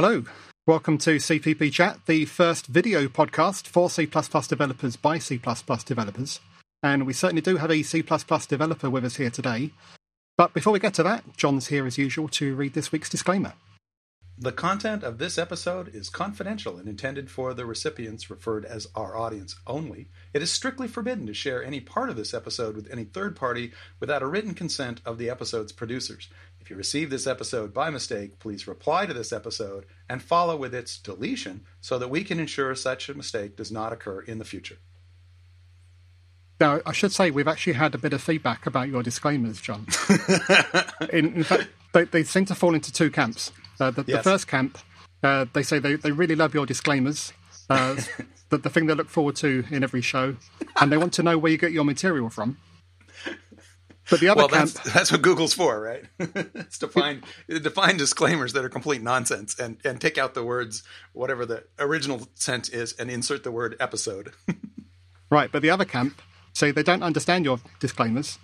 Hello, welcome to CPP Chat, the first video podcast for C++ developers by C++ developers. And we certainly do have a C++ developer with us here today. But before we get to that, John's here as usual to read this week's disclaimer. The content of this episode is confidential and intended for the recipients referred as our audience only. It is strictly forbidden to share any part of this episode with any third party without a written consent of the episode's producers. If you receive this episode by mistake, please reply to this episode and follow with its deletion so that we can ensure such a mistake does not occur in the future. Now, I should say we've actually had a bit of feedback about your disclaimers, John. in, in, fact, they, they, seem to fall into two camps. Uh, the, yes. the, first camp, uh, they say they, they really love your disclaimers, uh, the, the thing they look forward to in every show, and they want to know where you get your material from. But the other well, camp, that's, that's what Google's for, right? it's to find define disclaimers that are complete nonsense and and take out the words whatever the original sense is and insert the word episode. right, but the other camp say they don't understand your disclaimers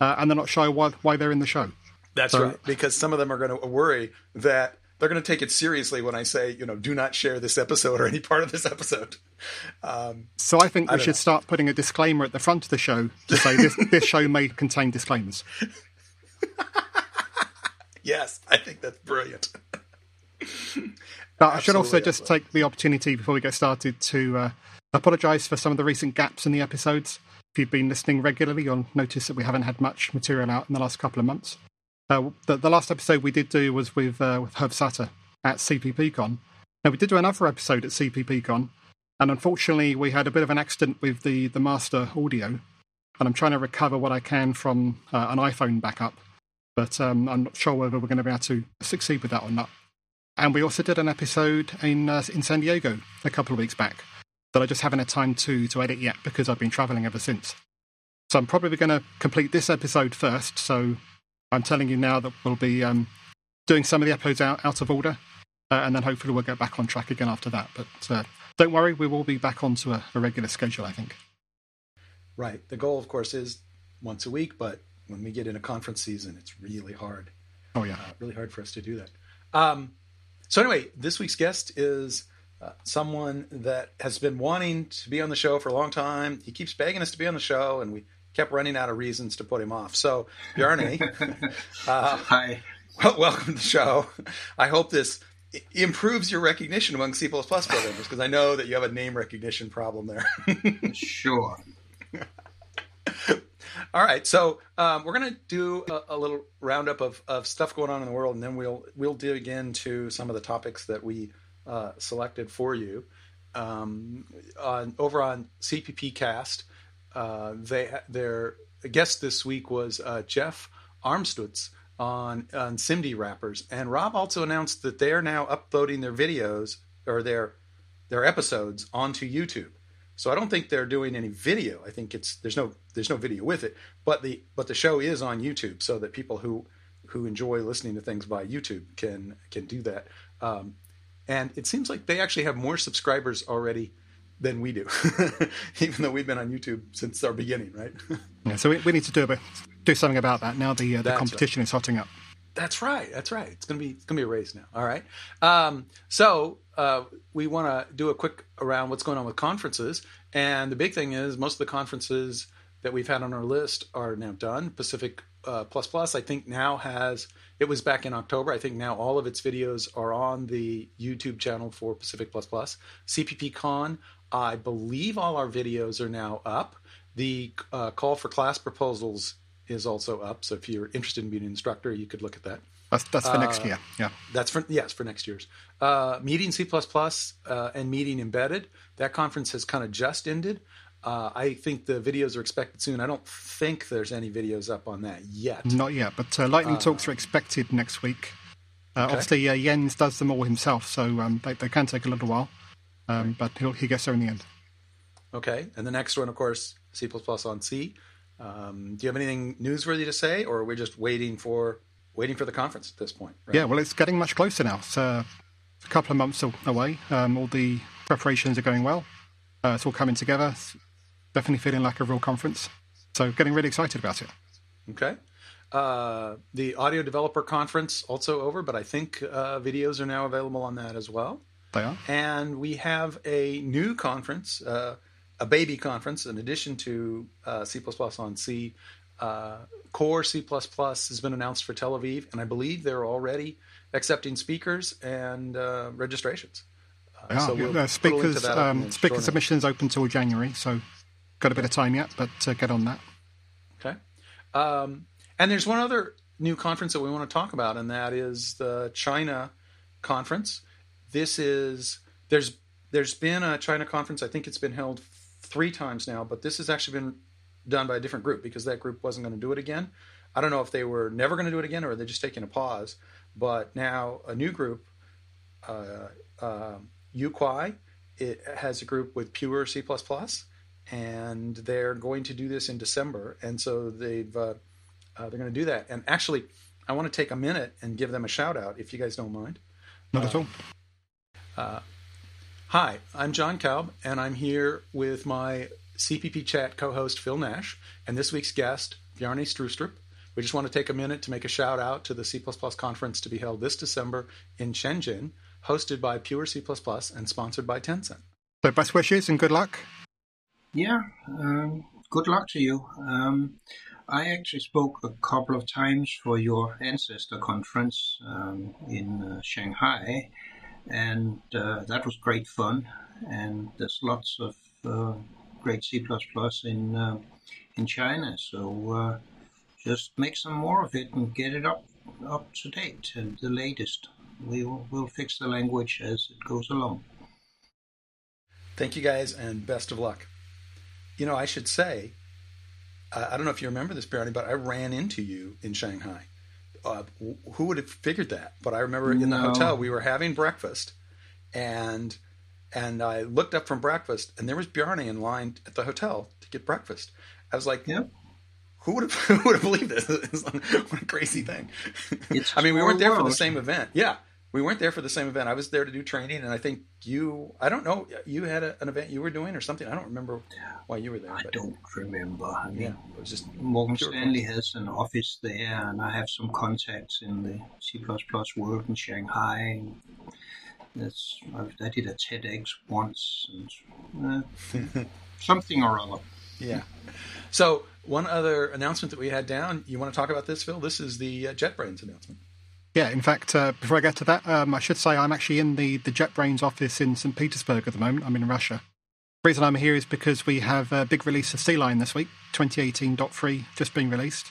uh, and they're not sure why why they're in the show. That's so, right, because some of them are going to worry that they're going to take it seriously when I say, you know, do not share this episode or any part of this episode. Um, so I think we I should know. start putting a disclaimer at the front of the show to say this, this show may contain disclaimers. yes, I think that's brilliant. but I should also just take the opportunity before we get started to uh, apologise for some of the recent gaps in the episodes. If you've been listening regularly, you'll notice that we haven't had much material out in the last couple of months. Uh, the, the, last episode we did do was with uh, with Herb Sutter at CPPCon. Now we did do another episode at CPPCon, and unfortunately we had a bit of an accident with the the master audio, and I'm trying to recover what I can from uh, an iPhone backup, but um, I'm not sure whether we're going to be able to succeed with that or not. And we also did an episode in uh, in San Diego a couple of weeks back that I just haven't had time to to edit yet because I've been traveling ever since. So I'm probably going to complete this episode first, so I'm telling you now that we'll be um, doing some of the episodes out, out of order, uh, and then hopefully we'll get back on track again after that. But uh, don't worry, we will be back onto a, a regular schedule, I think. Right. The goal, of course, is once a week, but when we get into conference season, it's really hard. Oh, yeah. Uh, really hard for us to do that. Um, so, anyway, this week's guest is uh, someone that has been wanting to be on the show for a long time. He keeps begging us to be on the show, and we kept running out of reasons to put him off. So, Bjarne, uh, hi, well, welcome to the show. I hope this improves your recognition among C++ programmers because I know that you have a name recognition problem there. sure. All right, so um, we're going to do a, a, little roundup of, of stuff going on in the world, and then we'll we'll dig into some of the topics that we uh, selected for you. Um, on, over on CPP Cast, uh, they their guest this week was uh, Jeff Amstutz on on SIMD wrappers, and Rob also announced that they are now uploading their videos or their their episodes onto YouTube. So I don't think they're doing any video. I think it's there's no there's no video with it, but the but the show is on YouTube, so that people who who enjoy listening to things by YouTube can can do that. Um, and it seems like they actually have more subscribers already than we do, even though we've been on YouTube since our beginning, right? yeah, so we, we need to do a, bit, do something about that now. The uh, the competition right. is hotting up. That's right. That's right. It's gonna be it's gonna be a race now. All right. Um, so uh, we want to do a quick around what's going on with conferences, and the big thing is most of the conferences that we've had on our list are now done. Pacific uh, Plus Plus, I think now has it was back in October. I think now all of its videos are on the YouTube channel for Pacific Plus Plus. CPP Con I believe all our videos are now up. The uh, call for class proposals is also up. So if you're interested in being an instructor, you could look at that. That's, that's for uh, next year. Yeah. That's for yes for next year's uh, meeting C++ uh, and meeting embedded. That conference has kind of just ended. Uh, I think the videos are expected soon. I don't think there's any videos up on that yet. Not yet, but uh, lightning talks are expected next week. Uh, okay. Obviously, Jens does them all himself, so um, they, they can take a little while um, but he gets there in the end. Okay, and the next one, of course, C++ on Sea. Um, do you have anything newsworthy to say, or are we just waiting for waiting for the conference at this point? Right? Yeah, well, it's getting much closer now. It's uh, a couple of months away. Um, all the preparations are going well. Uh, it's all coming together. It's definitely feeling like a real conference. So, getting really excited about it. Okay. Uh, the Audio Developer Conference also over, but I think uh, videos are now available on that as well. They are. And we have a new conference, uh, a baby conference, in addition to uh, C++ on Sea. Uh, Core C++ has been announced for Tel Aviv, and I believe they're already accepting speakers and uh, registrations. Uh, so we'll speakers um, speaker submissions open till January, so got a bit of time yet, but uh, get on that. Okay. Um, and there's one other new conference that we want to talk about, and that is the China conference. This is there's there's been a China conference. I think it's been held three times now, but this has actually been done by a different group because that group wasn't going to do it again. I don't know if they were never going to do it again or they're just taking a pause. But now a new group, uh, uh, it has a group with pure C++, and they're going to do this in December. And so they've uh, uh, they're going to do that. And actually, I want to take a minute and give them a shout out, if you guys don't mind. Not at all. Uh, hi, I'm Jon Kalb, and I'm here with my CPP Chat co-host Phil Nash, and this week's guest Bjarne Stroustrup. We just want to take a minute to make a shout out to the C++ conference to be held this December in Shenzhen, hosted by Pure C++ and sponsored by Tencent. So, best wishes and good luck. Yeah, um, good luck to you. Um, I actually spoke a couple of times for your ancestor conference um, in uh, Shanghai, and uh, that was great fun. And there's lots of uh, great C++ in uh, in China, so uh, just make some more of it and get it up up to date and the latest. We will we'll fix the language as it goes along. Thank you guys and best of luck. You know, I should say, I don't know if you remember this, Barry, but I ran into you in Shanghai. Uh, who would have figured that? But I remember in the hotel we were having breakfast, and and I looked up from breakfast, and there was Bjarne in line at the hotel to get breakfast. I was like, yep who would have who would have believed this? what a crazy thing! I mean, we weren't there for the same event. Yeah, we weren't there for the same event. I was there to do training, and I think you. I don't know. You had a, an event you were doing or something. I don't remember why you were there. I but, don't remember. I mean, yeah, it was just Morgan Stanley has an office there, and I have some contacts in the C++ world in Shanghai. That's I did a TEDx once, and uh, something or other. Yeah. So one other announcement that we had down. You want to talk about this, Phil? This is the uh, JetBrains announcement. Yeah, in fact, uh, before I get to that, um, I should say I'm actually in the, the JetBrains office in St. Petersburg at the moment. I'm in Russia. The reason I'm here is because we have a big release of CLion this week, 2018.3, just being released.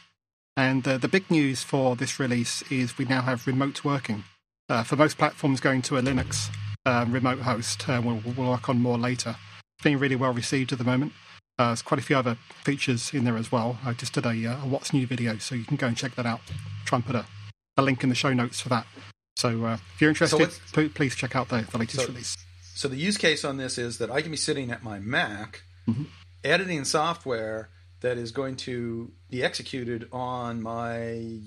And uh, the big news for this release is we now have remote working. Uh, for most platforms going to a Linux uh, remote host, uh, we'll, we'll work on more later. It's being really well received at the moment. Uh, there's quite a few other features in there as well. I just did a, uh, a what's new video, so you can go and check that out. Try and put a, a link in the show notes for that. So uh, if you're interested, so please check out the, the latest so, release. So the use case on this is that I can be sitting at my Mac, mm-hmm. editing software that is going to be executed on my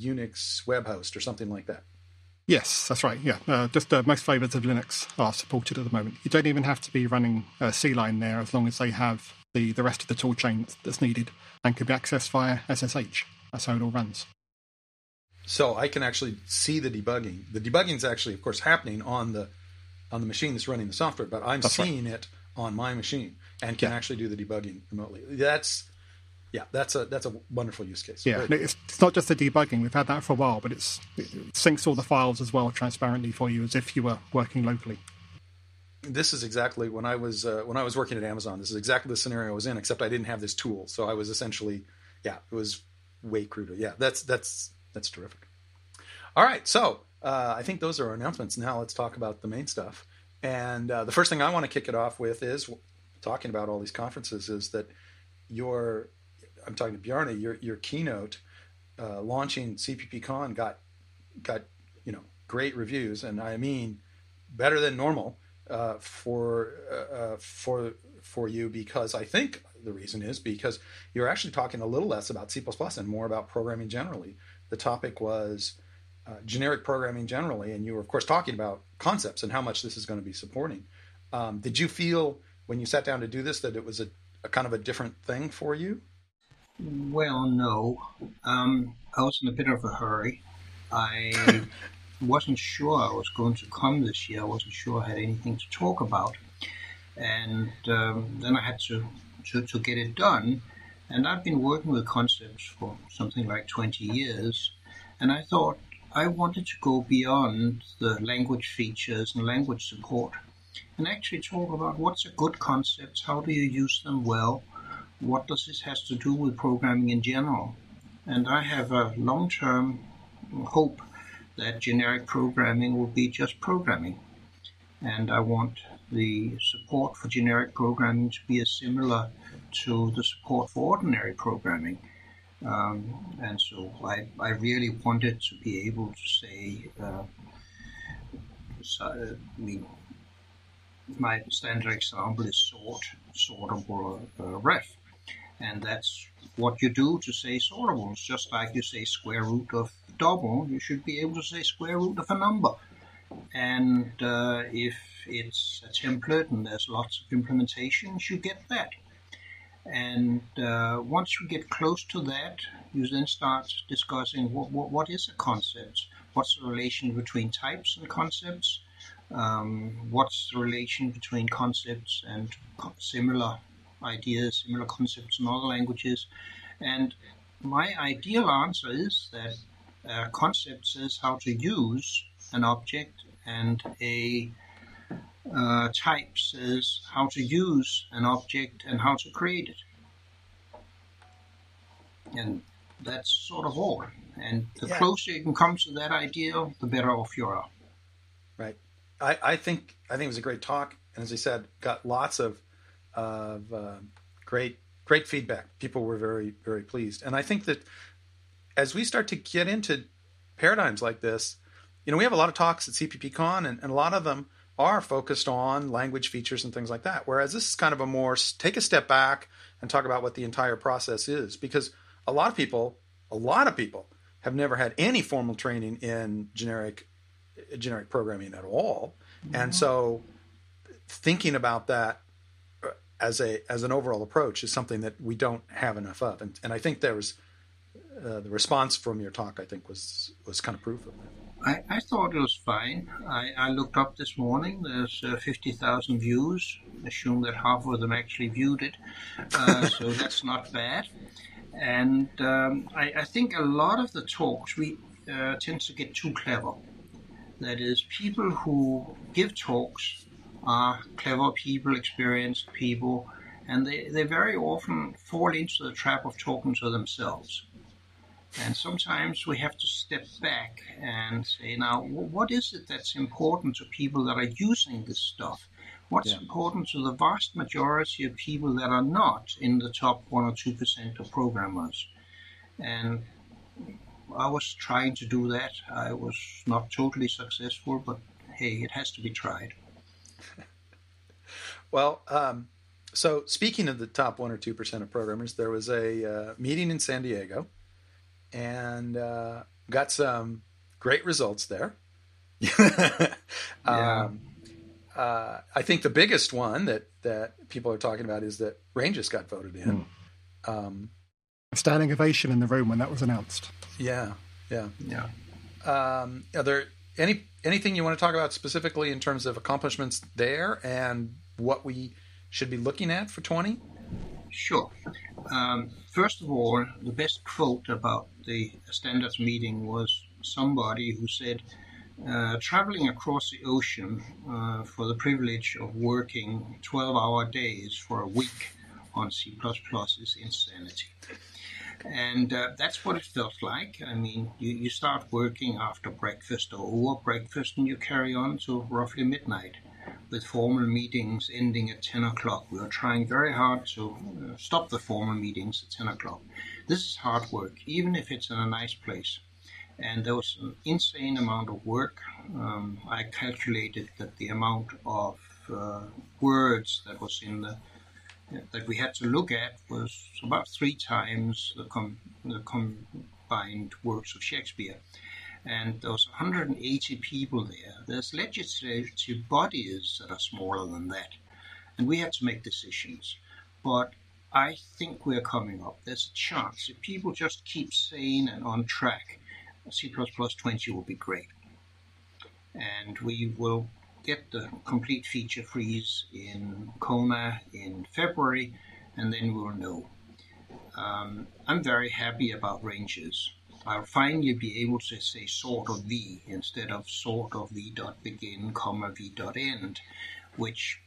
Unix web host or something like that. Yes, that's right. Yeah, uh, just uh, most flavors of Linux are supported at the moment. You don't even have to be running uh, CLion there as long as they have the, the rest of the tool chain that's needed and can be accessed via SSH. That's how it all runs. So I can actually see the debugging. The debugging is actually, of course, happening on the on the machine that's running the software, but I'm that's seeing right. it on my machine and can yeah. actually do the debugging remotely. That's yeah, that's a that's a wonderful use case. Yeah, it's, it's, not just the debugging. We've had that for a while, but it's it syncs all the files as well transparently for you as if you were working locally this is exactly when I was uh, when I was working at Amazon. This is exactly the scenario I was in, except I didn't have this tool, so I was essentially, yeah, it was way cruder. Yeah, that's that's that's terrific. All right, so uh, I think those are our announcements. Now let's talk about the main stuff. And uh, the first thing I want to kick it off with is talking about all these conferences. Is that your I'm talking to Bjarne. Your your keynote uh, launching CppCon got got you know great reviews, and I mean better than normal uh, for uh, uh, for for you because I think the reason is because you're actually talking a little less about C++ and more about programming generally. The topic was uh, generic programming generally, and you were of course talking about concepts and how much this is going to be supporting. Um, did you feel when you sat down to do this that it was a, a kind of a different thing for you? Well, no. Um, I was in a bit of a hurry. I wasn't sure I was going to come this year. I wasn't sure I had anything to talk about. And um, then I had to, to, to get it done. And I've been working with concepts for something like 20 years. And I thought I wanted to go beyond the language features and language support and actually talk about what's a good concept, how do you use them well, what does this has to do with programming in general. And I have a long-term hope that generic programming will be just programming. And I want the support for generic programming to be as similar to the support for ordinary programming. Um, and so I, I really wanted to be able to say, uh, so, I mean, my standard example is sort, sortable uh, ref. And that's what you do to say sortables, just like you say square root of double, you should be able to say square root of a number. And uh, if it's a template and there's lots of implementations, you get that. And uh, once you get close to that, you then start discussing what, what, what is a concept? What's the relation between types and concepts? Um, what's the relation between concepts and similar ideas, similar concepts in other languages? And my ideal answer is that a concept says how to use an object, and a uh, type says how to use an object and how to create it. And that's sort of all. And the yeah. closer you can come to that idea, the better off you are. Right. I, I think I think it was a great talk, and as I said, got lots of of uh, great great feedback. People were very very pleased, and I think that as we start to get into paradigms like this, you know, we have a lot of talks at CppCon, and, and a lot of them are focused on language features and things like that. Whereas this is kind of a more take a step back and talk about what the entire process is, because a lot of people, a lot of people have never had any formal training in generic generic programming at all, mm-hmm. and so thinking about that as a as an overall approach is something that we don't have enough of, and and I think there was uh, the response from your talk. I think was was kind of proof of that. I, I thought it was fine. I, I looked up this morning. There's uh, 50,000 views. Assume that half of them actually viewed it, uh, so that's not bad. And um, I, I, think a lot of the talks we uh, tend to get too clever. That is, people who give talks are clever people, experienced people, and they, they very often fall into the trap of talking to themselves. And sometimes we have to step back and say, now, what is it that's important to people that are using this stuff? What's yeah. important to the vast majority of people that are not in the top 1 or 2% of programmers? And I was trying to do that. I was not totally successful, but hey, it has to be tried. well, um, so speaking of the top 1 or 2% of programmers, there was a uh, meeting in San Diego and uh, got some great results there. yeah. Um, uh, I think the biggest one that that people are talking about is that Ranges got voted in. Mm. Um, standing ovation in the room when that was announced. Yeah, yeah, yeah. Um, are there any anything you want to talk about specifically in terms of accomplishments there and what we should be looking at for twenty? Sure. Um, first of all, the best quote about the standards meeting was somebody who said, uh, traveling across the ocean uh, for the privilege of working 12 hour days for a week on C++ is insanity. And uh, that's what it felt like. I mean, you, you start working after breakfast or over breakfast and you carry on to roughly midnight with formal meetings ending at 10 o'clock. We are trying very hard to uh, stop the formal meetings at 10 o'clock. This is hard work, even if it's in a nice place. And there was an insane amount of work. Um, I calculated that the amount of uh, words that was in the that we had to look at was about three times the, com- the combined works of Shakespeare and there was 180 people there. There's legislative bodies that are smaller than that, and we had to make decisions. But I think we're coming up. There's a chance. If people just keep sane and on track, C++ 20 will be great. And we will get the complete feature freeze in Kona in February, and then we'll know. Um, I'm very happy about ranges. I'll finally be able to say sort of v instead of sort of v dot begin comma v dot end, which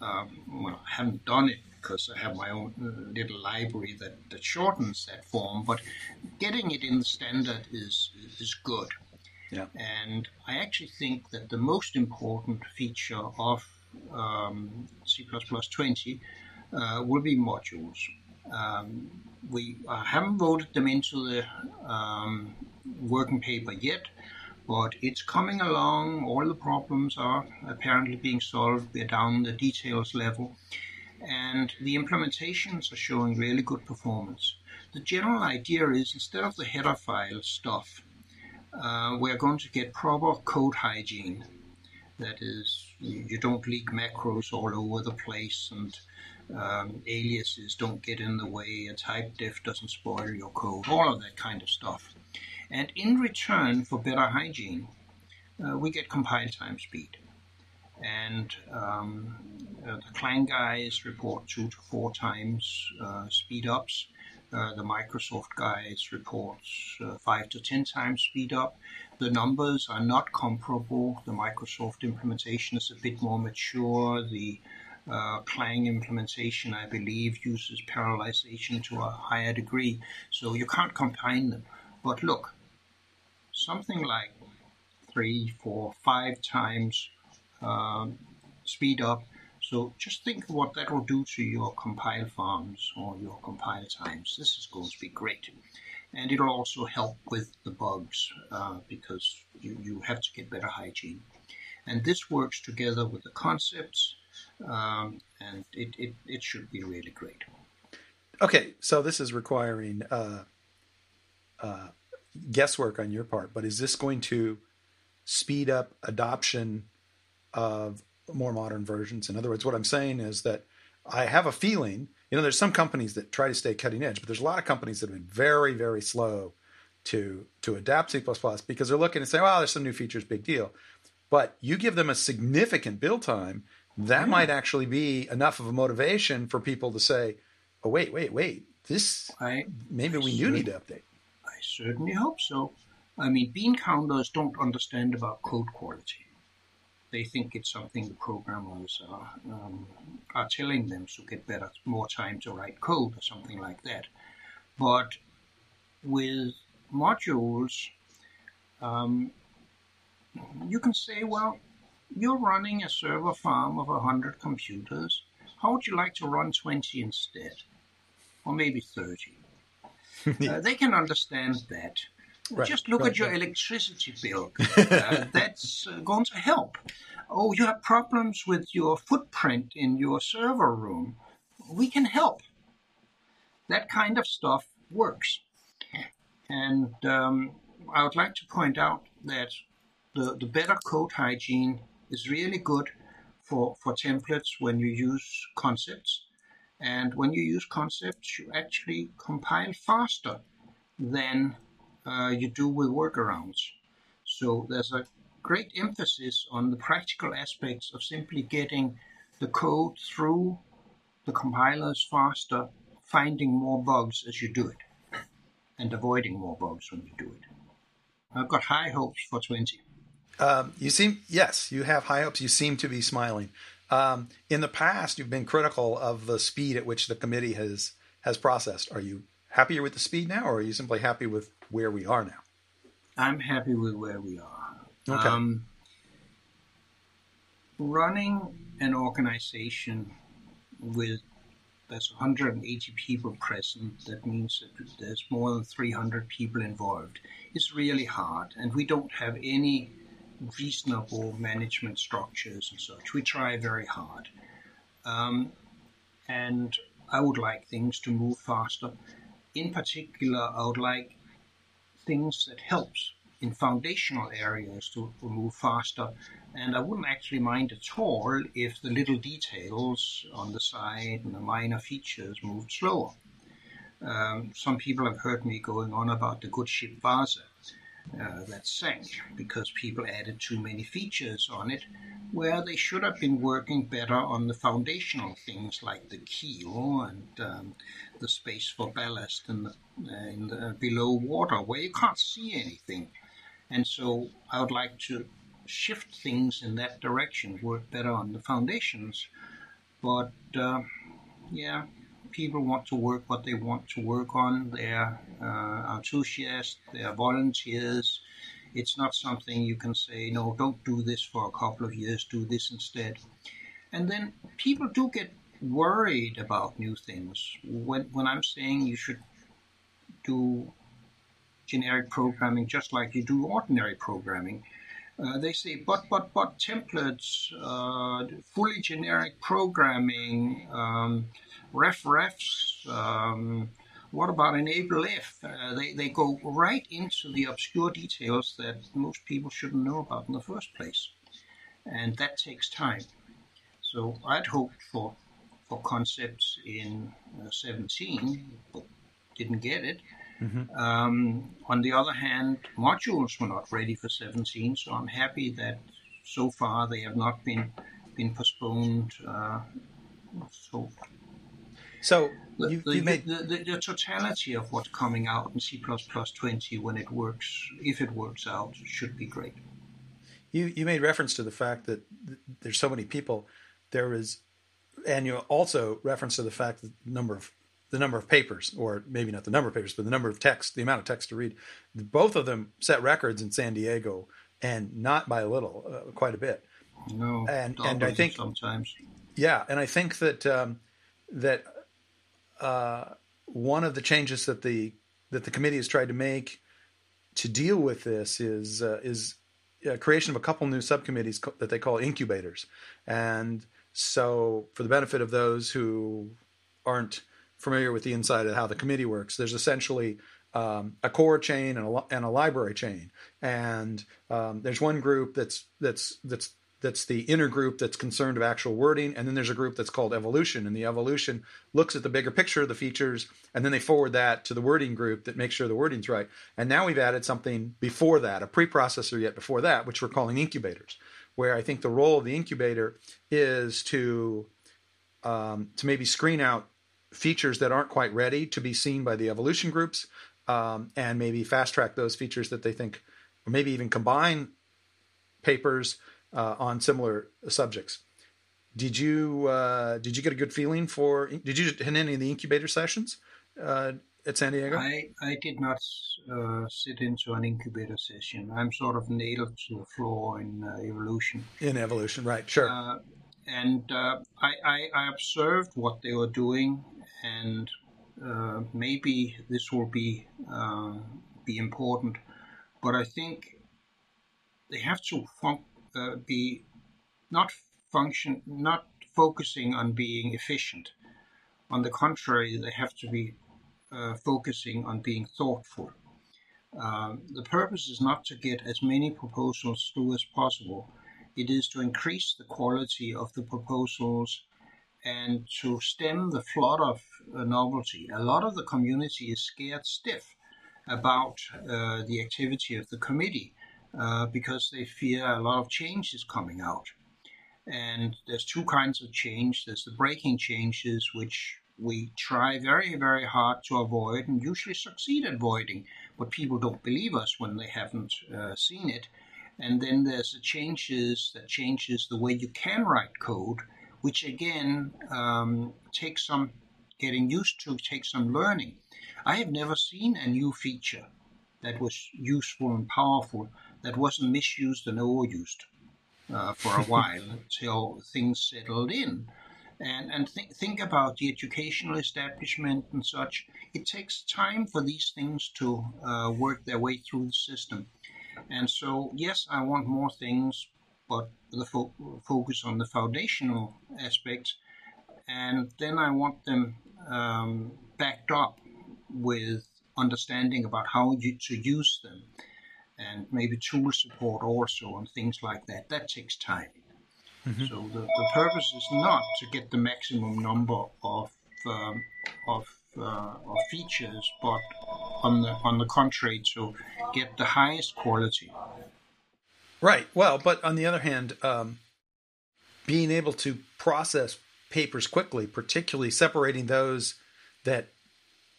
um, well, I haven't done it because I have my own uh, little library that, that shortens that form, but getting it in the standard is is good. Yeah. And I actually think that the most important feature of um, C++ 20 uh, will be modules. Um, we uh, haven't voted them into the um, working paper yet, but it's coming along. All the problems are apparently being solved. We're down the details level, and the implementations are showing really good performance. The general idea is instead of the header file stuff, uh, we're going to get proper code hygiene. That is, you don't leak macros all over the place and um, aliases don't get in the way, a typedef doesn't spoil your code, all of that kind of stuff. And in return for better hygiene, uh, we get compile time speed. And um, uh, the Clang guys report two to four times uh, speed ups. Uh, the Microsoft guys report uh, five to ten times speed up. The numbers are not comparable. The Microsoft implementation is a bit more mature. The uh, Clang implementation, I believe, uses parallelization to a higher degree, so you can't combine them. But look, something like three, four, five times um, speed up. So just think what that will do to your compile farms or your compile times. This is going to be great. And it'll also help with the bugs uh, because you, you have to get better hygiene. And this works together with the concepts um, and it, it, it should be really great. Okay, so this is requiring uh, uh, guesswork on your part, but is this going to speed up adoption of more modern versions? In other words, what I'm saying is that I have a feeling, you know, there's some companies that try to stay cutting edge, but there's a lot of companies that have been very, very slow to to adapt C++ because they're looking and saying, "Well, there's some new features, big deal." But you give them a significant build time, that yeah. might actually be enough of a motivation for people to say, "Oh, wait, wait, wait! This I, maybe I we do need to update." I certainly hope so. I mean, bean counters don't understand about code quality. They think it's something the programmers are, um, are telling them to get better, more time to write code or something like that. But with modules, um, you can say, well, you're running a server farm of 100 computers. How would you like to run 20 instead? Or maybe 30? uh, they can understand that. Right, Just look right, at your right. electricity bill. Uh, that's uh, going to help. Oh, you have problems with your footprint in your server room. We can help. That kind of stuff works. And um, I would like to point out that the, the better code hygiene is really good for, for templates when you use concepts. And when you use concepts, you actually compile faster than uh, you do with workarounds. So there's a great emphasis on the practical aspects of simply getting the code through the compilers faster, finding more bugs as you do it, and avoiding more bugs when you do it. I've got high hopes for 20. Um, you seem yes, you have high hopes. You seem to be smiling. Um, in the past, you've been critical of the speed at which the committee has has processed. Are you happier with the speed now, or are you simply happy with where we are now? I'm happy with where we are. Okay. Um, running an organization with there's 180 people present. That means that there's more than 300 people involved. It's really hard, and we don't have any reasonable management structures and such. We try very hard. Um, and I would like things to move faster. In particular, I would like things that helps in foundational areas to, to move faster. And I wouldn't actually mind at all if the little details on the side and the minor features moved slower. Um, some people have heard me going on about the good ship Vasa uh, that sank because people added too many features on it, where they should have been working better on the foundational things like the keel and um, the space for ballast in the, in the, below water, where you can't see anything. And so I would like to shift things in that direction, work better on the foundations. But uh, yeah, people want to work what they want to work on. They're uh, enthusiasts, they're volunteers. It's not something you can say, no, don't do this for a couple of years, do this instead. And then people do get worried about new things. When, when I'm saying you should do generic programming just like you do ordinary programming, uh, they say, but, but, but templates, uh, fully generic programming, um, ref refs, um, what about enable if? Uh, they, they go right into the obscure details that most people shouldn't know about in the first place. And that takes time. So I'd hoped for, for concepts in uh, 17, but didn't get it. Mm-hmm. Um, on the other hand, modules were not ready for 17, so I'm happy that so far they have not been been postponed. Uh, so, so the, you, you made... the, the, the, totality of what's coming out in C++ 20 when it works, if it works out, should be great. You you made reference to the fact that there's so many people. There is, and you also reference to the fact that the number of the number of papers, or maybe not the number of papers, but the number of text, the amount of text to read. Both of them set records in San Diego, and not by a little, uh, quite a bit. No, and and I think sometimes, yeah, and I think that um, that uh, one of the changes that the that the committee has tried to make to deal with this is uh, is creation of a couple new subcommittees that they call incubators, and so for the benefit of those who aren't familiar with the inside of how the committee works, there's essentially um, a core chain and a, and a library chain, and um, there's one group that's that's that's that's the inner group that's concerned of actual wording, and then there's a group that's called evolution, and the evolution looks at the bigger picture of the features, and then they forward that to the wording group that makes sure the wording's right. And now we've added something before that, a preprocessor yet before that, which we're calling incubators, where I think the role of the incubator is to um, to maybe screen out features that aren't quite ready to be seen by the evolution groups, um, and maybe fast track those features that they think, or maybe even combine papers uh, on similar subjects. Did you uh, did you get a good feeling for? Did you attend any of the incubator sessions uh, at San Diego? I, I did not uh, sit into an incubator session. I'm sort of nailed to the floor in uh, evolution. In evolution, right? Sure. Uh, and I, I, I observed what they were doing and uh, maybe this will be uh, be important. But I think they have to fun- uh, be not function, not focusing on being efficient. On the contrary, they have to be uh, focusing on being thoughtful. Um, the purpose is not to get as many proposals through as possible. It is to increase the quality of the proposals and to stem the flood of uh, novelty. A lot of the community is scared stiff about uh, the activity of the committee uh, because they fear a lot of change is coming out. And there's two kinds of change. There's the breaking changes, which we try very, very hard to avoid and usually succeed at avoiding, but people don't believe us when they haven't uh, seen it. And then there's the changes that changes the way you can write code which again um, takes some getting used to, takes some learning. I have never seen a new feature that was useful and powerful that wasn't misused and overused uh, for a while until things settled in. And, and th- think about the educational establishment and such. It takes time for these things to uh, work their way through the system. And so, yes, I want more things, but the fo- focus on the foundational aspects, and then I want them um, backed up with understanding about how you, to use them. and maybe tool support also and things like that. That takes time. Mm-hmm. So the, the purpose is not to get the maximum number of um, of, uh, of features, but on the on the contrary, to get the highest quality. Right. Well, but on the other hand, um, being able to process papers quickly, particularly separating those that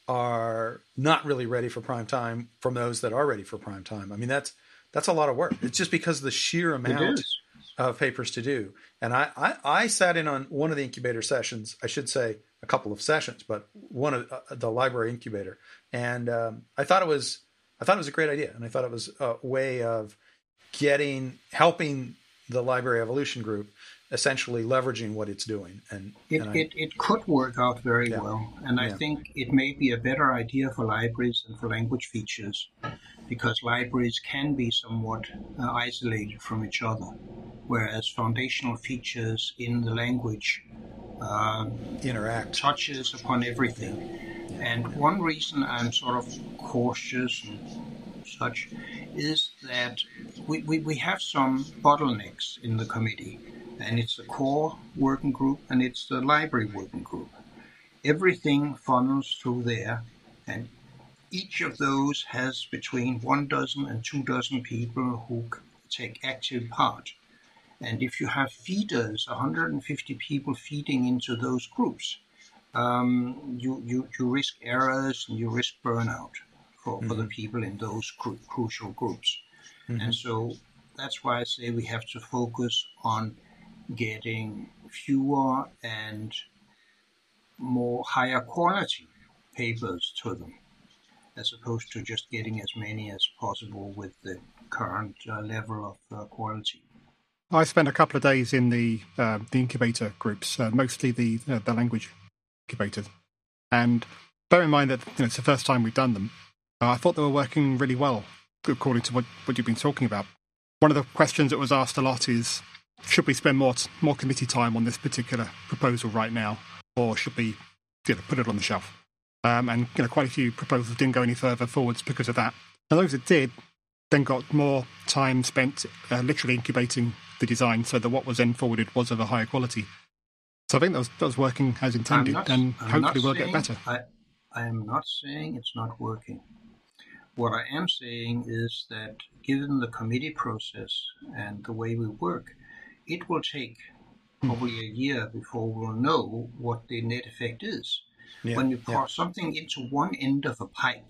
are not really ready for prime time from those that are ready for prime time. I mean, that's that's a lot of work. It's just because of the sheer amount of papers to do. And I, I, I, sat in on one of the incubator sessions. I should say a couple of sessions, but one of uh, the library incubator, and um, I thought it was I thought it was a great idea, and I thought it was a way of getting helping the library evolution group essentially leveraging what it's doing. And it, and I, it, it could work out very yeah. well. And I think it may be a better idea for libraries than for language features because libraries can be somewhat uh, isolated from each other, whereas foundational features in the language uh, interact touches upon everything. And one reason I'm sort of cautious and such is that we, we, we have some bottlenecks in the committee and it's the core working group and it's the library working group. Everything funnels through there, and each of those has between one dozen and two dozen people who take active part. And if you have feeders, 150 people feeding into those groups, um, you, you, you risk errors and you risk burnout for, mm-hmm. for the mm-hmm. people in those cru- crucial groups. Mm-hmm. And so that's why I say we have to focus on getting fewer and more higher quality papers to them, as opposed to just getting as many as possible with the current uh, level of uh, quality. I spent a couple of days in the uh, the incubator groups, uh, mostly the uh, the language incubators, and bear in mind that you know, it's the first time we've done them. Uh, I thought they were working really well, according to what, what you've been talking about. One of the questions that was asked a lot is should we spend more more committee time on this particular proposal right now, or should we you know, put it on the shelf? Um, and you know, quite a few proposals didn't go any further forwards because of that. And those that did then got more time spent uh, literally incubating the design, so that what was then forwarded was of a higher quality. So I think that was, that was working as intended, not, and I'm hopefully we'll get better. I, I am not saying it's not working. What I am saying is that given the committee process and the way we work, it will take probably a year before we'll know what the net effect is. Yeah, when you pour yeah. something into one end of a pipe,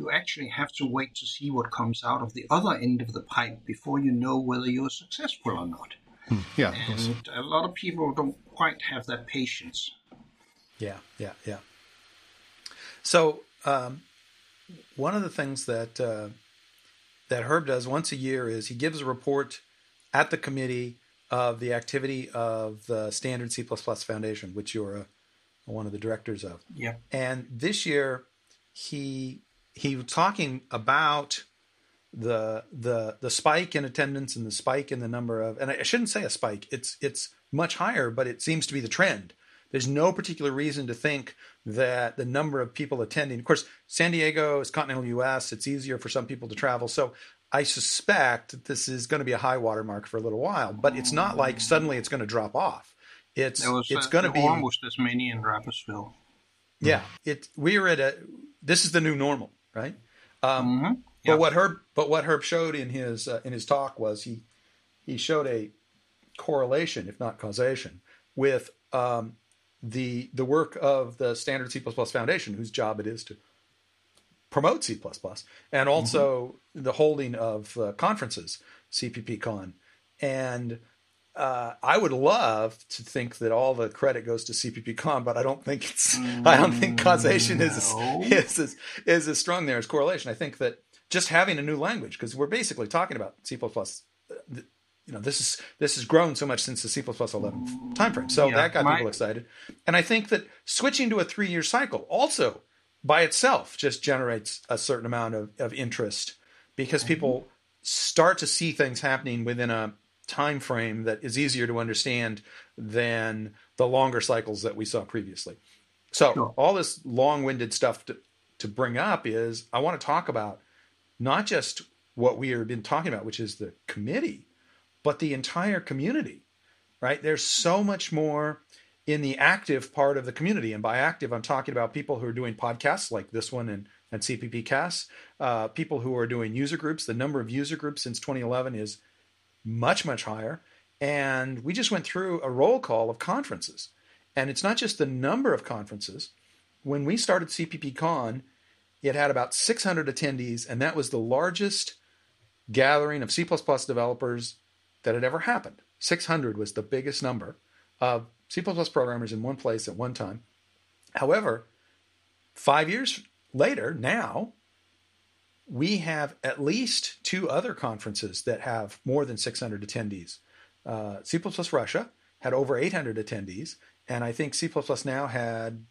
you actually have to wait to see what comes out of the other end of the pipe before you know whether you're successful or not. Hmm. Yeah, and a lot of people don't quite have that patience. Yeah, yeah, yeah. So um, one of the things that uh, that Herb does once a year is he gives a report at the committee of the activity of the Standard C++ Foundation, which you're a, one of the directors of. Yeah. And this year, he he was talking about the the the spike in attendance and the spike in the number of and I shouldn't say a spike. It's it's much higher, but it seems to be the trend. There's no particular reason to think that the number of people attending. Of course, San Diego is continental U.S. It's easier for some people to travel, so I suspect that this is going to be a high water mark for a little while, but it's not like suddenly it's going to drop off. It's was, it's uh, going to be almost as many in Rapperswil. Yeah, it we are at a this is the new normal, right? Um, mm-hmm. But what Herb but what Herb showed in his uh, in his talk was he he showed a correlation, if not causation, with um, the the work of the Standard C++ Foundation, whose job it is to promote C++, and also mm-hmm. the holding of uh, conferences, CppCon. And uh, I would love to think that all the credit goes to CppCon, but I don't think it's. I don't think causation no. is, is is is as strong there as correlation. I think that just having a new language, because we're basically talking about C++. Uh, you know, this is this has grown so much since the C++ 11 timeframe, so yeah, that got my... people excited. And I think that switching to a three-year cycle also by itself just generates a certain amount of, of interest because people start to see things happening within a time frame that is easier to understand than the longer cycles that we saw previously. So sure. all this long-winded stuff to, to bring up is I want to talk about not just what we have been talking about, which is the committee, but the entire community, right? There's so much more in the active part of the community. And by active, I'm talking about people who are doing podcasts like this one and, and CPP Casts, uh, people who are doing user groups. The number of user groups since 2011 is much, much higher. And we just went through a roll call of conferences. And it's not just the number of conferences. When we started CPP Con, it had about 600 attendees, and that was the largest gathering of C++ developers that had ever happened. 600 was the biggest number of C++ programmers in one place at one time. However, five years later, now, we have at least two other conferences that have more than 600 attendees. Uh, C++ Russia had over 800 attendees, and I think C now had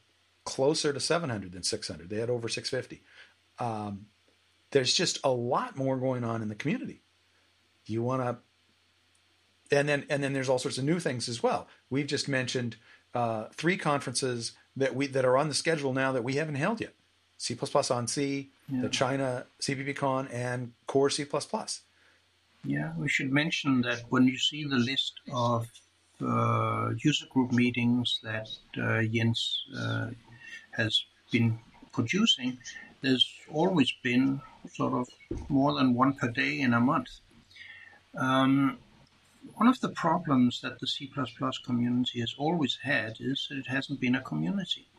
closer to 700 than 600. They had over 650. Um, there's just a lot more going on in the community. You want to and then and then there's all sorts of new things as well. We've just mentioned uh, three conferences that we that are on the schedule now that we haven't held yet: C++ on Sea, yeah. the China CppCon, and Core C++. Yeah, we should mention that when you see the list of uh, user group meetings that uh, Jens uh, has been producing, there's always been sort of more than one per day in a month. Um, one of the problems that the C++ community has always had is that it hasn't been a community.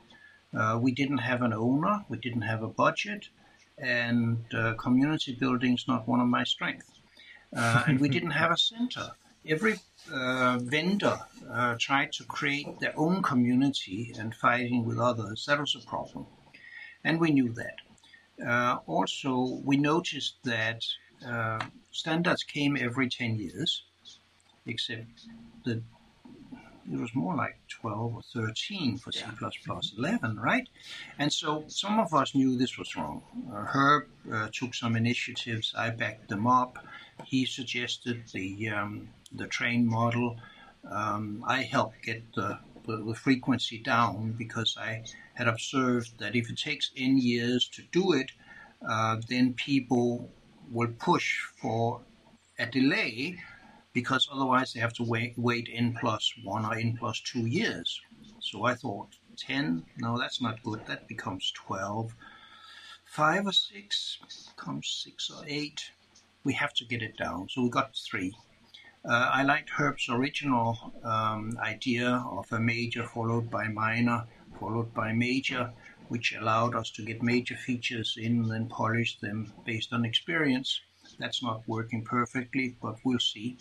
Uh, we didn't have an owner, we didn't have a budget, and uh, community building is not one of my strengths. Uh, and we didn't have a center. Every uh, vendor uh, tried to create their own community and fighting with others. That was a problem. And we knew that. Uh, also, we noticed that standards came every 10 years except that it was more like 12 or 13 for C++ 11, right? And so some of us knew this was wrong. Uh, Herb uh, took some initiatives. I backed them up. He suggested the um, the train model. Um, I helped get the, the, the frequency down because I had observed that if it takes n years to do it, uh, then people will push for a delay because otherwise they have to wait, wait n plus one or n plus two years. So I thought 10, no, that's not good. That becomes 12. 5 or 6 becomes 6 or 8. We have to get it down. So we got 3. Uh, I liked Herb's original um, idea of a major followed by minor followed by major, which allowed us to get major features in and polish them based on experience. That's not working perfectly, but we'll see.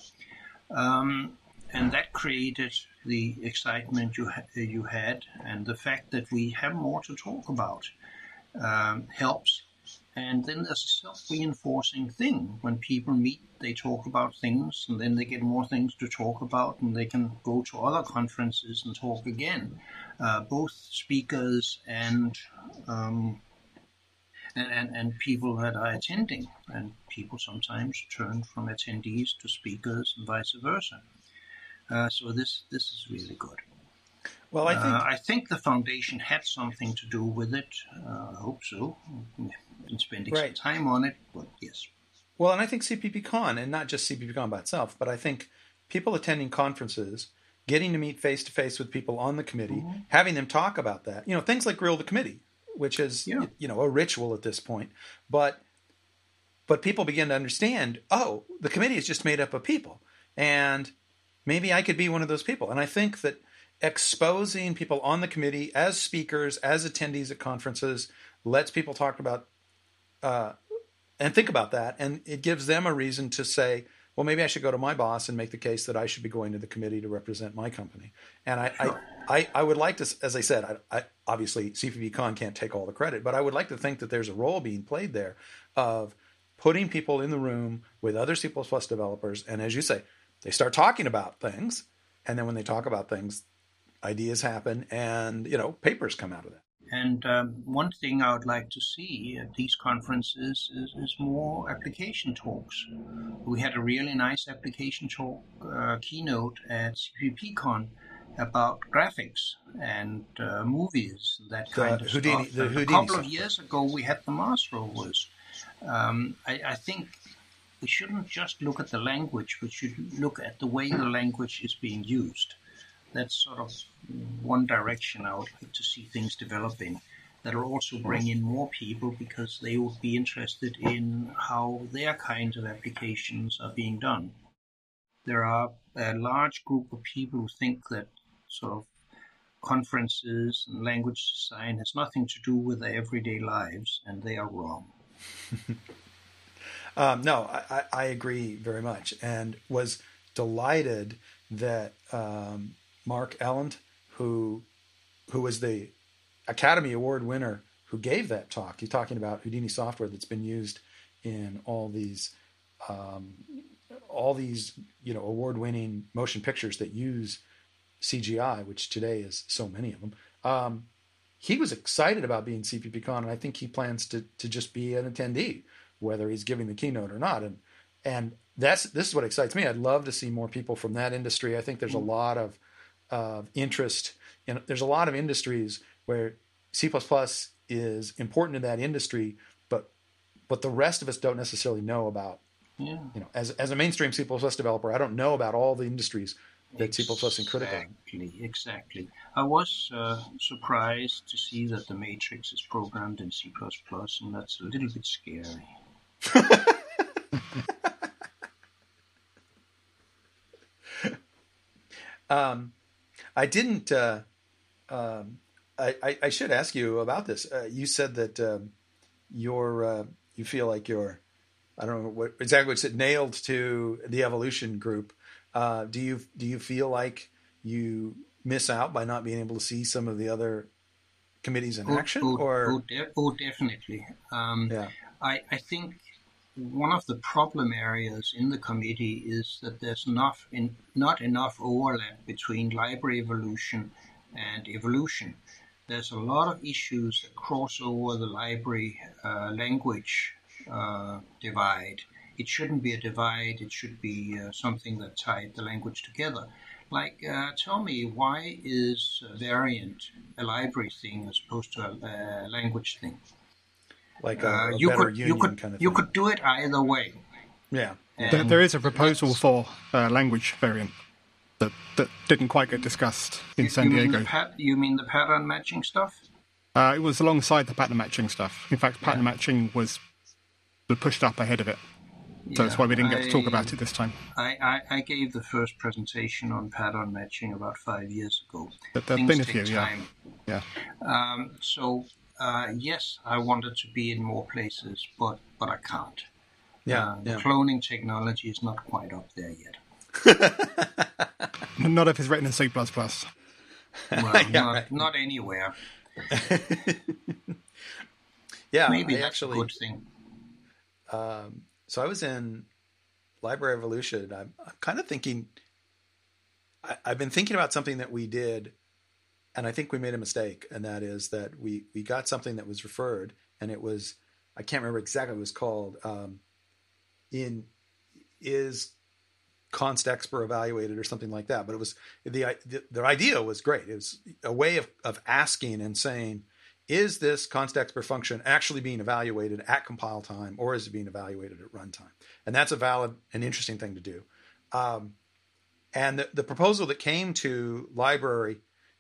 Um, and that created the excitement you ha- you had, and the fact that we have more to talk about um, helps. And then there's a self-reinforcing thing when people meet, they talk about things, and then they get more things to talk about, and they can go to other conferences and talk again. Uh, both speakers and um, and, and, and people that are attending. And people sometimes turn from attendees to speakers and vice versa. Uh, so this this is really good. Well, I think uh, I think the foundation had something to do with it. Uh, I hope so. Been spending right. some time on it, but yes. Well, and I think CppCon, and not just CppCon by itself, but I think people attending conferences, getting to meet face to face with people on the committee, mm-hmm. having them talk about that, you know, things like grill the committee, which is yeah. you know a ritual at this point. But but people begin to understand, oh, the committee is just made up of people, and maybe I could be one of those people. And I think that exposing people on the committee as speakers, as attendees at conferences, lets people talk about uh, and think about that, and it gives them a reason to say, well, maybe I should go to my boss and make the case that I should be going to the committee to represent my company. And I, sure. I, I, I, would like to, as I said, I, I, obviously CppCon can't take all the credit, but I would like to think that there's a role being played there of putting people in the room with other C++ developers. And as you say, they start talking about things. And then when they talk about things, ideas happen and, you know, papers come out of that. And um, one thing I would like to see at these conferences is, is, more application talks. We had a really nice application talk uh, keynote at CppCon about graphics and uh, movies, that kind the of Houdini, stuff. a couple of years ago, we had the Mars rovers. Um, I, I, think we shouldn't just look at the language, we should look at the way the language is being used. That's sort of one direction I would like to see things developing. That'll also bring in more people because they would be interested in how their kinds of applications are being done. There are a large group of people who think that sort of conferences and language design has nothing to do with their everyday lives, and they are wrong. um, no, I, I, agree very much, and was delighted that um, Mark Elendt, who who was the Academy Award winner who gave that talk. He's talking about Houdini software that's been used in all these um, all these you know award winning motion pictures that use CGI, which today is so many of them. Um, he was excited about being CppCon, and I think he plans to to just be an attendee, whether he's giving the keynote or not. And and that's this is what excites me. I'd love to see more people from that industry. I think there's a mm-hmm. lot of uh, interest. In, there's a lot of industries where C++ is important in that industry, but but the rest of us don't necessarily know about. Yeah. You know, as as a mainstream C++ developer, I don't know about all the industries that C++ is critical. Exactly, exactly. I was uh, surprised to see that the matrix is programmed in C++, and that's a little bit scary. um, I didn't. Uh, um, I, I, should ask you about this. Uh, you said that um, you're uh, you feel like you're I don't know what exactly said nailed to the evolution group. Uh, do you do you feel like you miss out by not being able to see some of the other committees in oh, action? Oh, or oh, de- oh definitely. Um, yeah. I, I think one of the problem areas in the committee is that there's enough in, not enough overlap between library evolution and evolution. There's a lot of issues that cross over the library uh, language uh, divide. It shouldn't be a divide, it should be uh, something that tied the language together. Like, uh, tell me, why is a variant a library thing as opposed to a language thing? Like a, uh, a you could, you could, kind of You could do it either way. Yeah. There, there is a proposal for uh, language variant that, that didn't quite get discussed in you, San you Diego. Mean pat- you mean the pattern matching stuff? Uh, it was alongside the pattern matching stuff. In fact, pattern yeah. matching was pushed up ahead of it. So yeah, that's why we didn't get I, to talk about it this time. I, I, I, gave the first presentation on pattern matching about five years ago. But there have been a few, yeah. yeah. Um, so, uh, yes, I wanted to be in more places, but, but I can't. Yeah, uh, the yeah. cloning technology is not quite up there yet. not if it's written in C++. Well, yeah, not, right. not anywhere. yeah, maybe I that's actually, a good thing. Um, so I was in Library Evolution. I'm, I'm kind of thinking. I, I've been thinking about something that we did, and I think we made a mistake, and that is that we we got something that was referred, and it was I can't remember exactly what it was called. Um, in is constexpr evaluated or something like that but it was the, the idea was great it was a way of of asking and saying is this constexpr function actually being evaluated at compile time or is it being evaluated at runtime and that's a valid and interesting thing to do um, and the, the proposal that came to library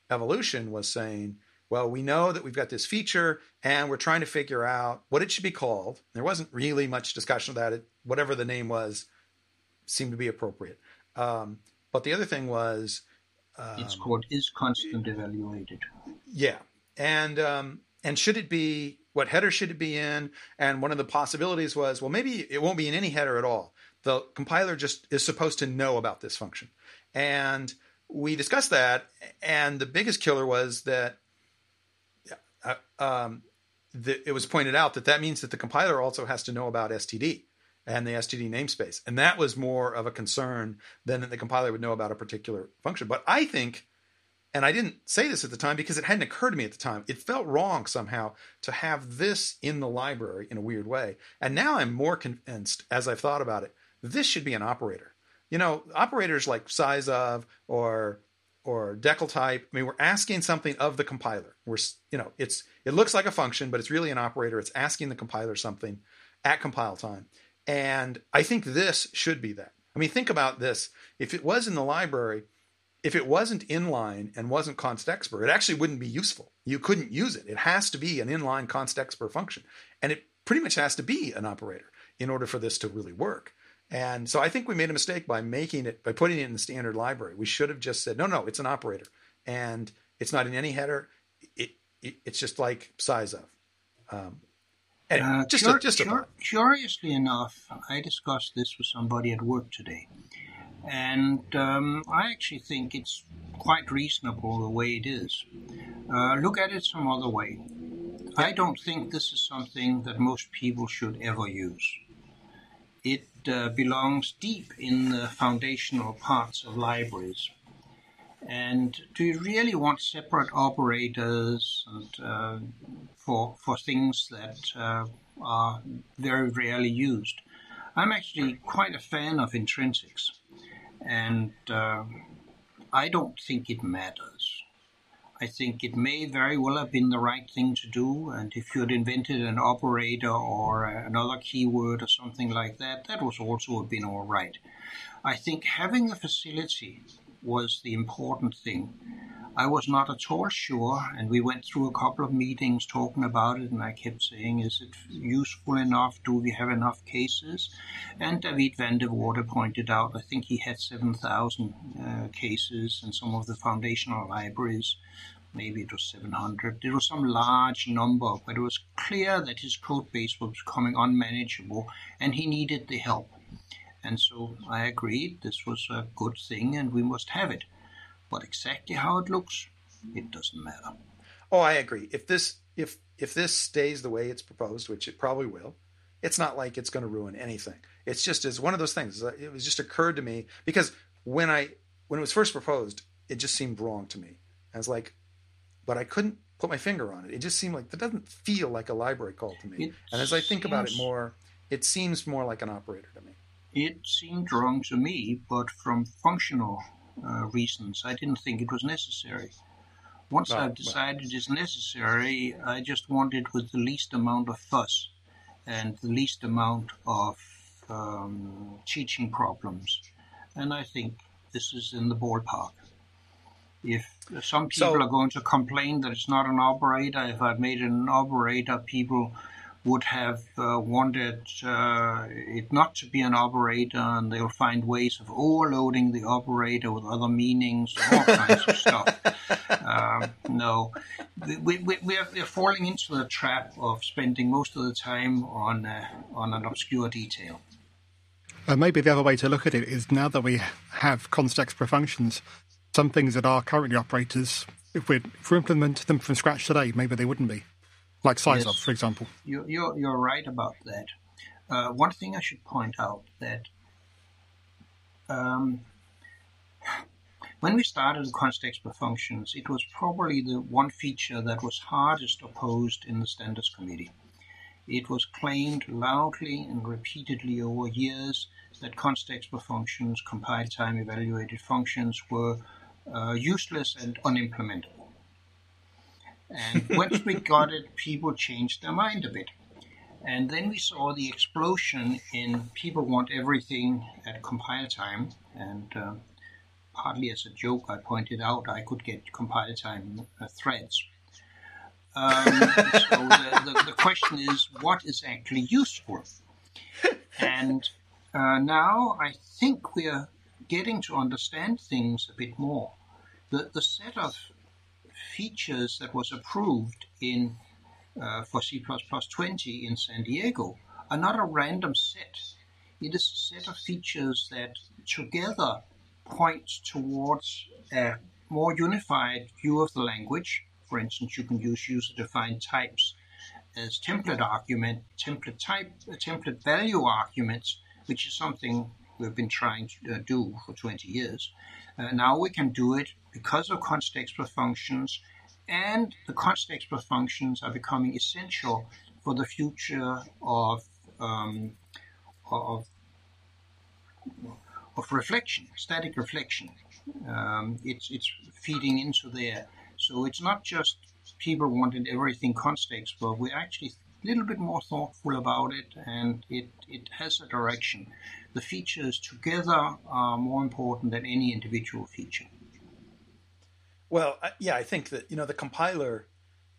evolution was saying well we know that we've got this feature and we're trying to figure out what it should be called there wasn't really much discussion of that it, whatever the name was seemed to be appropriate. Um, but the other thing was um, it's called is constant evaluated. Yeah, and um, and should it be what header should it be in? And one of the possibilities was well maybe it won't be in any header at all. The compiler just is supposed to know about this function, and we discussed that. And the biggest killer was that. Uh, um, the, it was pointed out that that means that the compiler also has to know about STD and the STD namespace. And that was more of a concern than that the compiler would know about a particular function. But I think, and I didn't say this at the time because it hadn't occurred to me at the time, it felt wrong somehow to have this in the library in a weird way. And now I'm more convinced as I've thought about it, this should be an operator. You know, operators like sizeof or or decltype. I mean, we're asking something of the compiler. We're, you know, it's it looks like a function, but it's really an operator. It's asking the compiler something at compile time. And I think this should be that. I mean, think about this. If it was in the library, if it wasn't inline and wasn't constexpr, it actually wouldn't be useful. You couldn't use it. It has to be an inline constexpr function. And it pretty much has to be an operator in order for this to really work. And so I think we made a mistake by making it, by putting it in the standard library. We should have just said, no, no, it's an operator. And it's not in any header. It, it it's just like sizeof. Um, anyway, uh, just, cur- a, just cur- curiously enough, I discussed this with somebody at work today. And um, I actually think it's quite reasonable the way it is. Uh, look at it some other way. I don't think this is something that most people should ever use. It uh, belongs deep in the foundational parts of libraries. And do you really want separate operators and, uh, for for things that uh, are very rarely used? I'm actually quite a fan of intrinsics, and uh, I don't think it matters. I think it may very well have been the right thing to do, and if you had invented an operator or uh, another keyword or something like that, that was also have been all right. I think having a facility was the important thing. I was not at all sure, and we went through a couple of meetings talking about it, and I kept saying, Is it useful enough? Do we have enough cases? And Daveed Vandevoorde pointed out, I think he had 7,000 uh, cases in some of the foundational libraries. Maybe it was 700. It was some large number, but it was clear that his code base was becoming unmanageable and he needed the help. And so I agreed this was a good thing and we must have it. But exactly how it looks, it doesn't matter. Oh, I agree. If this if if this stays the way it's proposed, which it probably will, it's not like it's going to ruin anything. It's just as one of those things. Uh, it was just occurred to me because when I when it was first proposed, it just seemed wrong to me. I was like, but I couldn't put my finger on it. It just seemed like that doesn't feel like a library call to me. It and as I think seems, about it more, it seems more like an operator to me. It seemed wrong to me, but from functional uh, reasons, I didn't think it was necessary. Once I've decided well. it's necessary, I just want it with the least amount of fuss and the least amount of um, teaching problems. And I think this is in the ballpark. If some people so, are going to complain that it's not an operator, if I've made it an operator, people would have uh, wanted uh, it not to be an operator, and they'll find ways of overloading the operator with other meanings, all kinds of stuff. Um, no, we, we, we're, we're, falling into the trap of spending most of the time on uh, on an obscure detail. Uh, maybe the other way to look at it is now that we have constexpr functions, some things that are currently operators, if we if we implement them from scratch today, maybe they wouldn't be like size yes, of, for example. You're, you're, you're right about that. Uh, one thing I should point out that um, when we started the constexpr functions, it was probably the one feature that was hardest opposed in the standards committee. It was claimed loudly and repeatedly over years that constexpr functions, compile time evaluated functions, were uh, useless and unimplementable. And once we got it, people changed their mind a bit. And then we saw the explosion in people want everything at compile time. And uh, partly as a joke, I pointed out I could get compile time uh, threads. Um, so the, the, the, question is, what is actually useful? And uh, now I think we are getting to understand things a bit more. The, the set of features that was approved in uh, for C++ 20 in San Diego are not a random set. It is a set of features that together point towards a more unified view of the language. For instance, you can use user-defined types as template argument, template type, uh, template value arguments, which is something we've been trying to uh, do for 20 years. Uh, now we can do it because of constexpr functions, and the constexpr functions are becoming essential for the future of um, of of reflection, static reflection. Um, it's it's feeding into there. So it's not just people wanting everything constexpr. We're actually little bit more thoughtful about it, and it, it has a direction. The features together are more important than any individual feature. Well, yeah, I think that you know the compiler,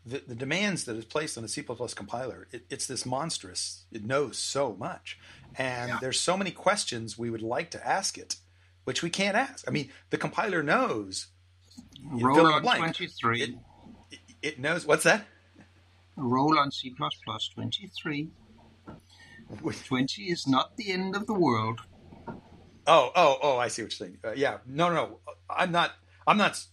the, the demands that is placed on the C++ compiler, it, it's this monstrous. It knows so much, and yeah. there's so many questions we would like to ask it, which we can't ask. I mean, the compiler knows. Roll on twenty three. It, it knows what's that. Roll on C++ 23. 20 is not the end of the world. Oh, oh, oh! I see what you're saying. Uh, yeah, no, no, no. I'm not. I'm not.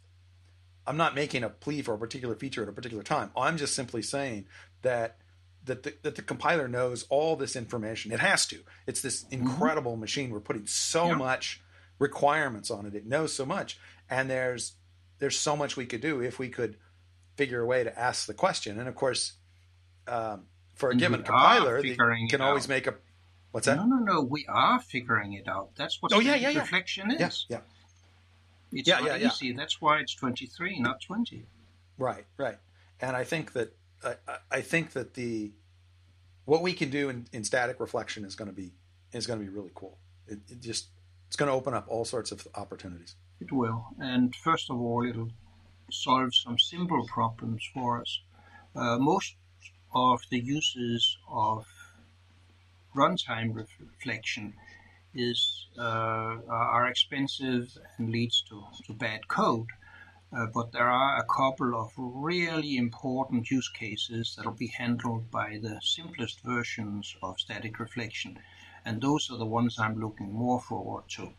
I'm not making a plea for a particular feature at a particular time. I'm just simply saying that that the, that the compiler knows all this information. It has to. It's this mm-hmm. incredible mm-hmm. machine. We're putting so yeah. much requirements on it. It knows so much, and there's there's so much we could do if we could figure a way to ask the question. And of course, um, for a and given compiler, they can always out. make a. What's that? No, no, no. We are figuring it out. That's what oh, yeah, yeah, yeah. reflection is. Yeah, yeah. It's yeah, not yeah, easy. Yeah. That's why it's twenty three, not twenty. Right, right. And I think that I, I think that the what we can do in, in static reflection is going to be is going to be really cool. It, it just it's going to open up all sorts of opportunities. It will, and first of all, it'll solve some simple problems for us. Uh, most of the uses of runtime reflection is uh, are expensive and leads to, to bad code. Uh, but there are a couple of really important use cases that will be handled by the simplest versions of static reflection. And those are the ones I'm looking more forward to.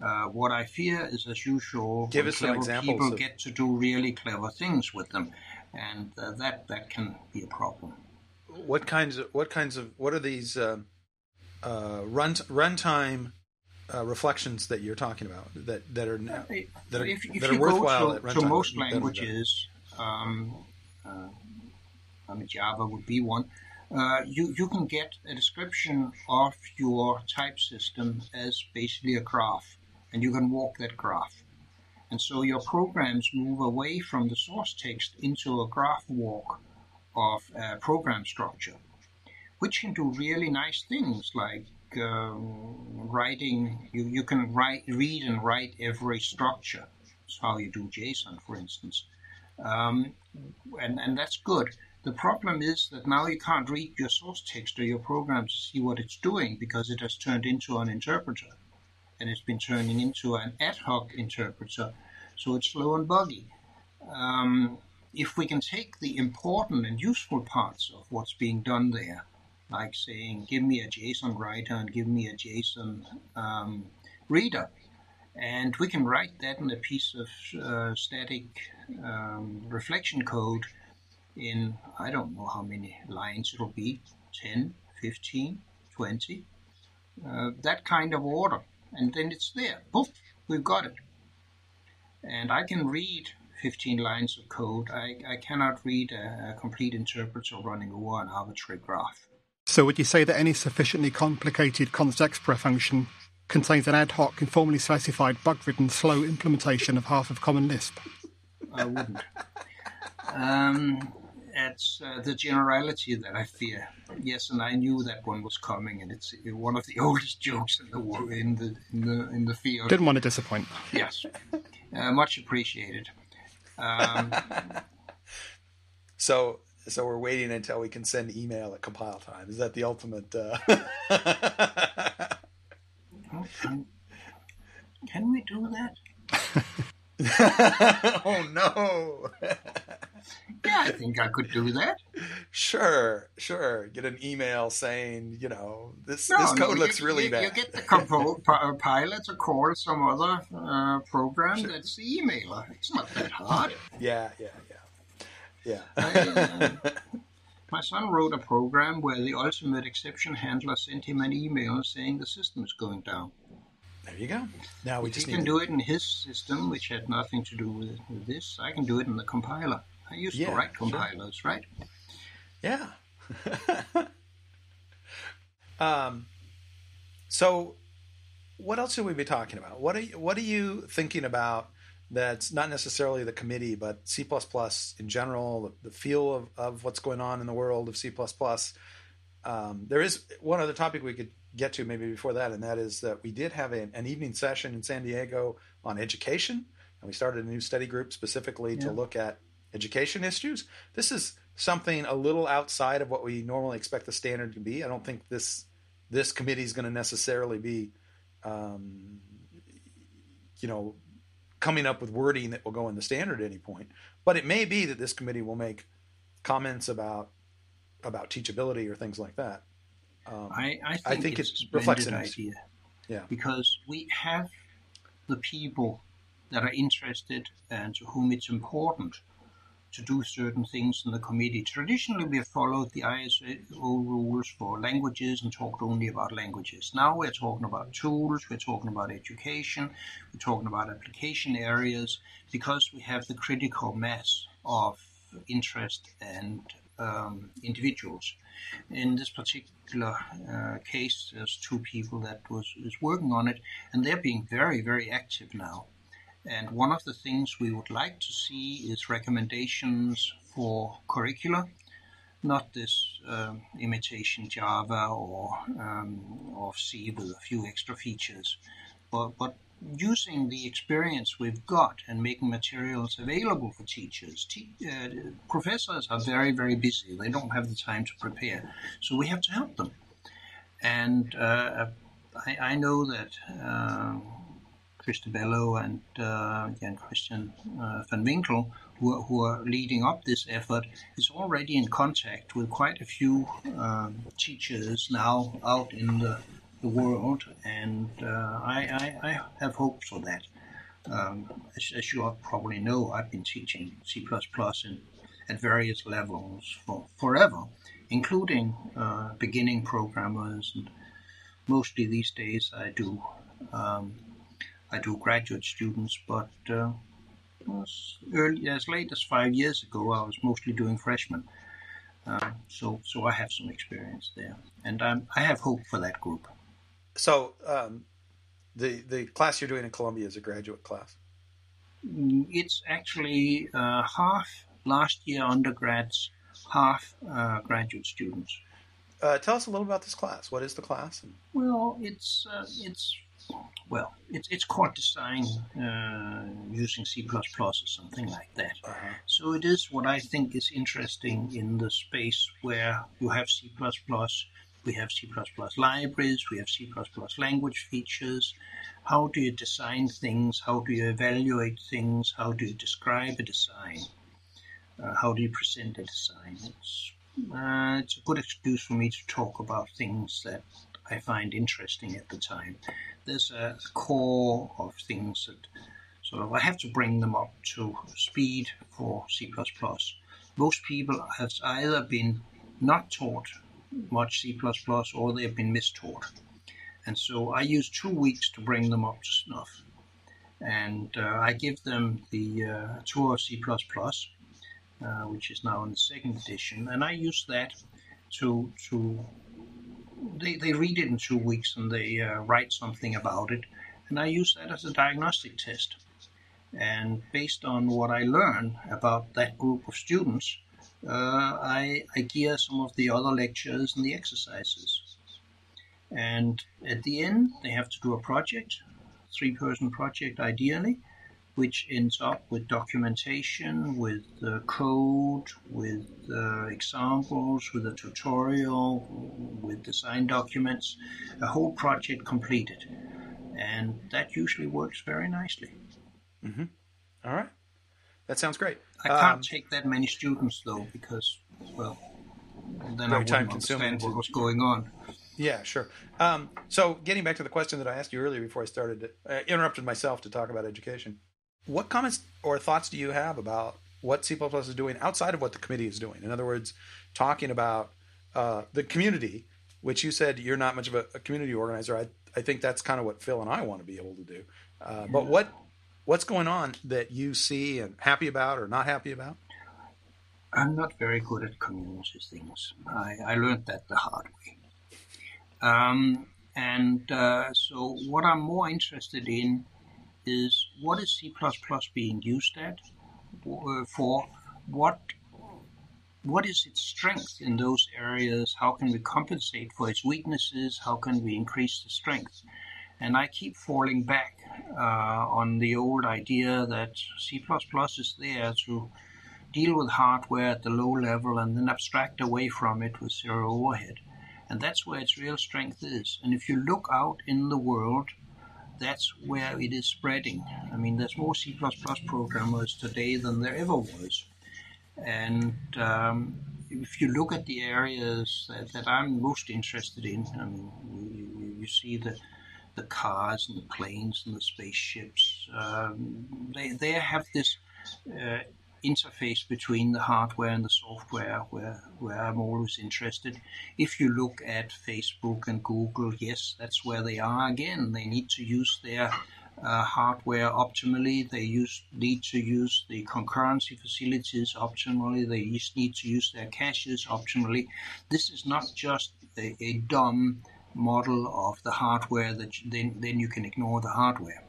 Uh, what I fear is, as usual, Give us clever people of... get to do really clever things with them, and uh, that that can be a problem. What kinds of what kinds of what are these uh, uh run runtime uh, reflections that you're talking about that that are uh, that are, if, if that are worthwhile to, to most languages? Um, I mean, Java would be one. Uh, you, you can get a description of your type system as basically a graph and you can walk that graph. And so your programs move away from the source text into a graph walk of a program structure, which can do really nice things like um, writing. You, you can write, read and write every structure. That's how you do JSON, for instance. Um, and, and that's good. The problem is that now you can't read your source text or your program to see what it's doing because it has turned into an interpreter and it's been turning into an ad hoc interpreter, so it's slow and buggy. Um, if we can take the important and useful parts of what's being done there, like saying, give me a JSON writer and give me a JSON um, reader, and we can write that in a piece of uh, static um, reflection code in, I don't know how many lines it'll be 10, 15, 20, uh, that kind of order and then it's there. Poof, we've got it. And I can read 15 lines of code. I, I cannot read a, a complete interpreter running over an arbitrary graph. So would you say that any sufficiently complicated constexpr function contains an ad hoc, informally specified, bug-ridden, slow implementation of half of Common Lisp? I wouldn't. Um, it's uh, the generality that I fear. Yes, and I knew that one was coming, and it's one of the oldest jokes in the in the in the, in the field. Didn't want to disappoint. Yes, uh, much appreciated. Um, so, so we're waiting until we can send email at compile time. Is that the ultimate? Uh... can, can we do that? oh no! Yeah, I think I could do that. Sure, sure. Get an email saying, you know, this no, this code looks you, really you, bad. You get the compo- uh, pilot to call some other uh, program sure. that's the emailer. It's not that hard. Yeah, yeah, yeah, yeah. I, uh, my son wrote a program where the ultimate exception handler sent him an email saying the system is going down. There you go. Now we if just he can do it in his system, which had nothing to do with, with this. I can do it in the compiler. I used yeah, to write compilers, sure. right? Yeah. um, so, what else should we be talking about? What are you, what are you thinking about that's not necessarily the committee, but C in general, the, the, feel of, of what's going on in the world of C. Um, there is one other topic we could get to maybe before that, and that is that we did have a, an evening session in San Diego on education, and we started a new study group specifically yeah. to look at education issues. This is something a little outside of what we normally expect the standard to be. I don't think this this committee is going to necessarily be, um, you know, coming up with wording that will go in the standard at any point. But it may be that this committee will make comments about about teachability or things like that. Um, I, I, think I, think it's it reflects an idea. Yeah, because we have the people that are interested and to whom it's important to do certain things in the committee. Traditionally, we have followed the ISO rules for languages and talked only about languages. Now we're talking about tools, we're talking about education, we're talking about application areas because we have the critical mass of interest and um, individuals. In this particular uh, case, there's two people that was is working on it, and they're being very, very active now. And one of the things we would like to see is recommendations for curricula, not this um, imitation Java or um, or C with a few extra features, but but using the experience we've got and making materials available for teachers. Te- uh, professors are very, very busy. They don't have the time to prepare. So we have to help them. And uh, I, I, know that uh, Christopher Di Bella and uh, Jan Christian uh, van Winkel, who are, who are, leading up this effort, is already in contact with quite a few um, teachers now out in the, the world, and uh, I, I, I, have hopes for that. Um, as, as, you probably know, I've been teaching C++ in, at various levels for forever, including uh, beginning programmers, and mostly these days I do um, I do graduate students, but uh, as early as late as five years ago, I was mostly doing freshmen. Uh, so, so I have some experience there, and I'm, I have hope for that group. So, um, the the class you're doing in Columbia is a graduate class. Mm, it's actually uh, half last year undergrads, half uh, graduate students. Uh, tell us a little about this class. What is the class? Well, it's uh, it's well, it's it's called design uh, using C++ or something like that. Uh-huh. So it is what I think is interesting in the space where you have C++, we have C++ libraries, we have C++ language features. How do you design things? How do you evaluate things? How do you describe a design? Uh, how do you present a design? It's, uh, it's a good excuse for me to talk about things that I find interesting at the time there's a core of things that sort of I have to bring them up to speed for C++. Most people have either been not taught much C++ or they've been mistaught. And so I use two weeks to bring them up to snuff. And uh, I give them the uh, tour of C++, uh, which is now in the second edition, and I use that to to they, they read it in two weeks and they uh, write something about it. And I use that as a diagnostic test. And based on what I learn about that group of students, uh, I, I gear some of the other lectures and the exercises. And at the end, they have to do a project, three person project ideally, which ends up with documentation, with uh, code, with uh, examples, with a tutorial, with design documents, a whole project completed. And that usually works very nicely. Mm-hmm. All right. That sounds great. I can't um, take that many students though, because, well, then I wouldn't understand what was going on. Yeah, sure. Um, so, getting back to the question that I asked you earlier before I started, I interrupted myself to talk about education. What comments or thoughts do you have about what C++ is doing outside of what the committee is doing? In other words, talking about uh, the community, which you said you're not much of a, a, community organizer. I, I think that's kind of what Phil and I want to be able to do. Uh, but what what's going on that you see and happy about or not happy about? I'm not very good at community things. I, I learned that the hard way. Um, and uh, so, what I'm more interested in is what is C++ being used at uh, for? What what is its strength in those areas? How can we compensate for its weaknesses? How can we increase the strength? And I keep falling back uh, on the old idea that C++ is there to deal with hardware at the low level and then abstract away from it with zero overhead. And that's where its real strength is. And if you look out in the world, that's where it is spreading. I mean, there's more C++ programmers today than there ever was. And um, if you look at the areas that, that, I'm most interested in, I mean, you, you, see the the cars and the planes and the spaceships. Um, they they have this uh, interface between the hardware and the software where where I'm always interested. If you look at Facebook and Google, yes, that's where they are again. They need to use their uh, hardware optimally. They use, need to use the concurrency facilities optimally. They need to use their caches optimally. This is not just a, a dumb model of the hardware that you, then, then you can ignore the hardware.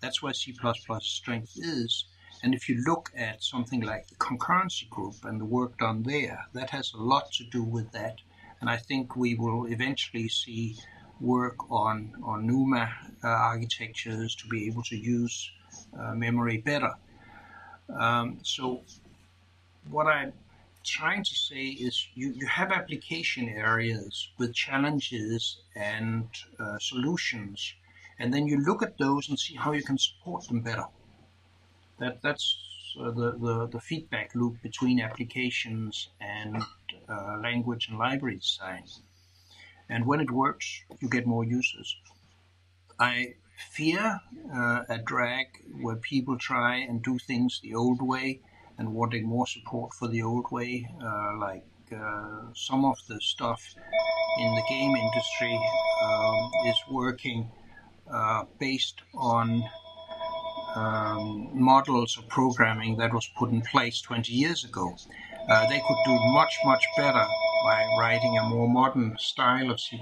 That's where C++ strength is. And if you look at something like the concurrency group and the work done there, that has a lot to do with that. And I think we will eventually see work on, on NUMA uh, architectures to be able to use uh, memory better. Um, so what I'm trying to say is you, you have application areas with challenges and uh, solutions, and then you look at those and see how you can support them better. That that's uh, the, the, the feedback loop between applications and uh, language and library design. And when it works, you get more users. I fear uh, a drag where people try and do things the old way and wanting more support for the old way, uh, like uh, some of the stuff in the game industry um, is working uh, based on um, models of programming that was put in place 20 years ago. Uh, they could do much, much better by writing a more modern style of C++.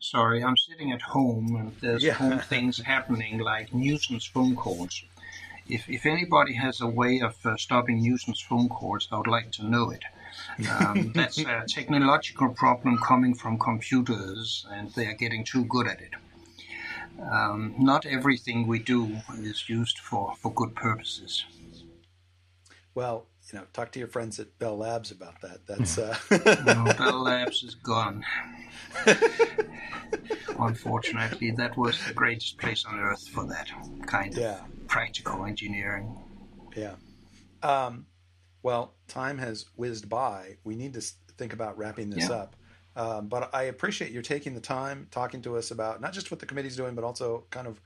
Sorry, I'm sitting at home and there's yeah. home things happening like nuisance phone calls. If, if anybody has a way of uh, stopping nuisance phone calls, I would like to know it. Um, that's a technological problem coming from computers, and they are getting too good at it. Um, not everything we do is used for, for good purposes. Well, you know, talk to your friends at Bell Labs about that. That's uh... no, Bell Labs is gone. Unfortunately, that was the greatest place on earth for that kind of yeah. practical engineering. Yeah. Um, well, time has whizzed by. We need to think about wrapping this yeah. up. Um, but I appreciate you taking the time talking to us about not just what the committee's doing, but also kind of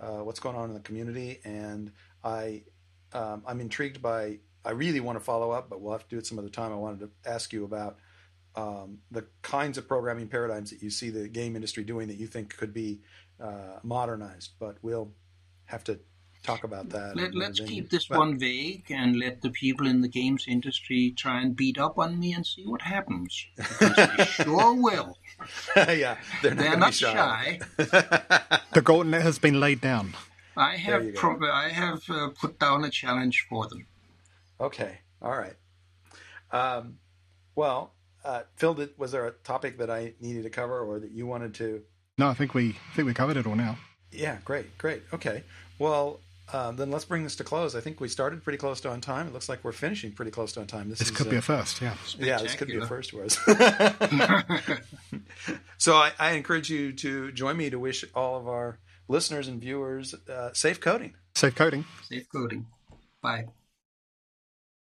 uh, what's going on in the community. And I, um, I'm intrigued by I really want to follow up, but we'll have to do it some other time. I wanted to ask you about um, the kinds of programming paradigms that you see the game industry doing that you think could be uh, modernized, but we'll have to talk about that. Let, us keep this but, one vague and let the people in the games industry try and beat up on me and see what happens. Because they sure will. yeah, they're not, they're not shy. shy. the gauntlet has been laid down. I have pro- I have uh, put down a challenge for them. Okay. All right. Um, well, uh, Phil, did, was there a topic that I needed to cover or that you wanted to? No, I think we I think we covered it all now. Yeah, great, great. Okay. Well, um, then let's bring this to close. I think we started pretty close to on time. It looks like we're finishing pretty close to on time. This, this is, could uh, be a first, yeah. Yeah, this could be a first for us. so I, I, encourage you to join me to wish all of our listeners and viewers uh, safe coding. Safe coding. Safe coding. Bye.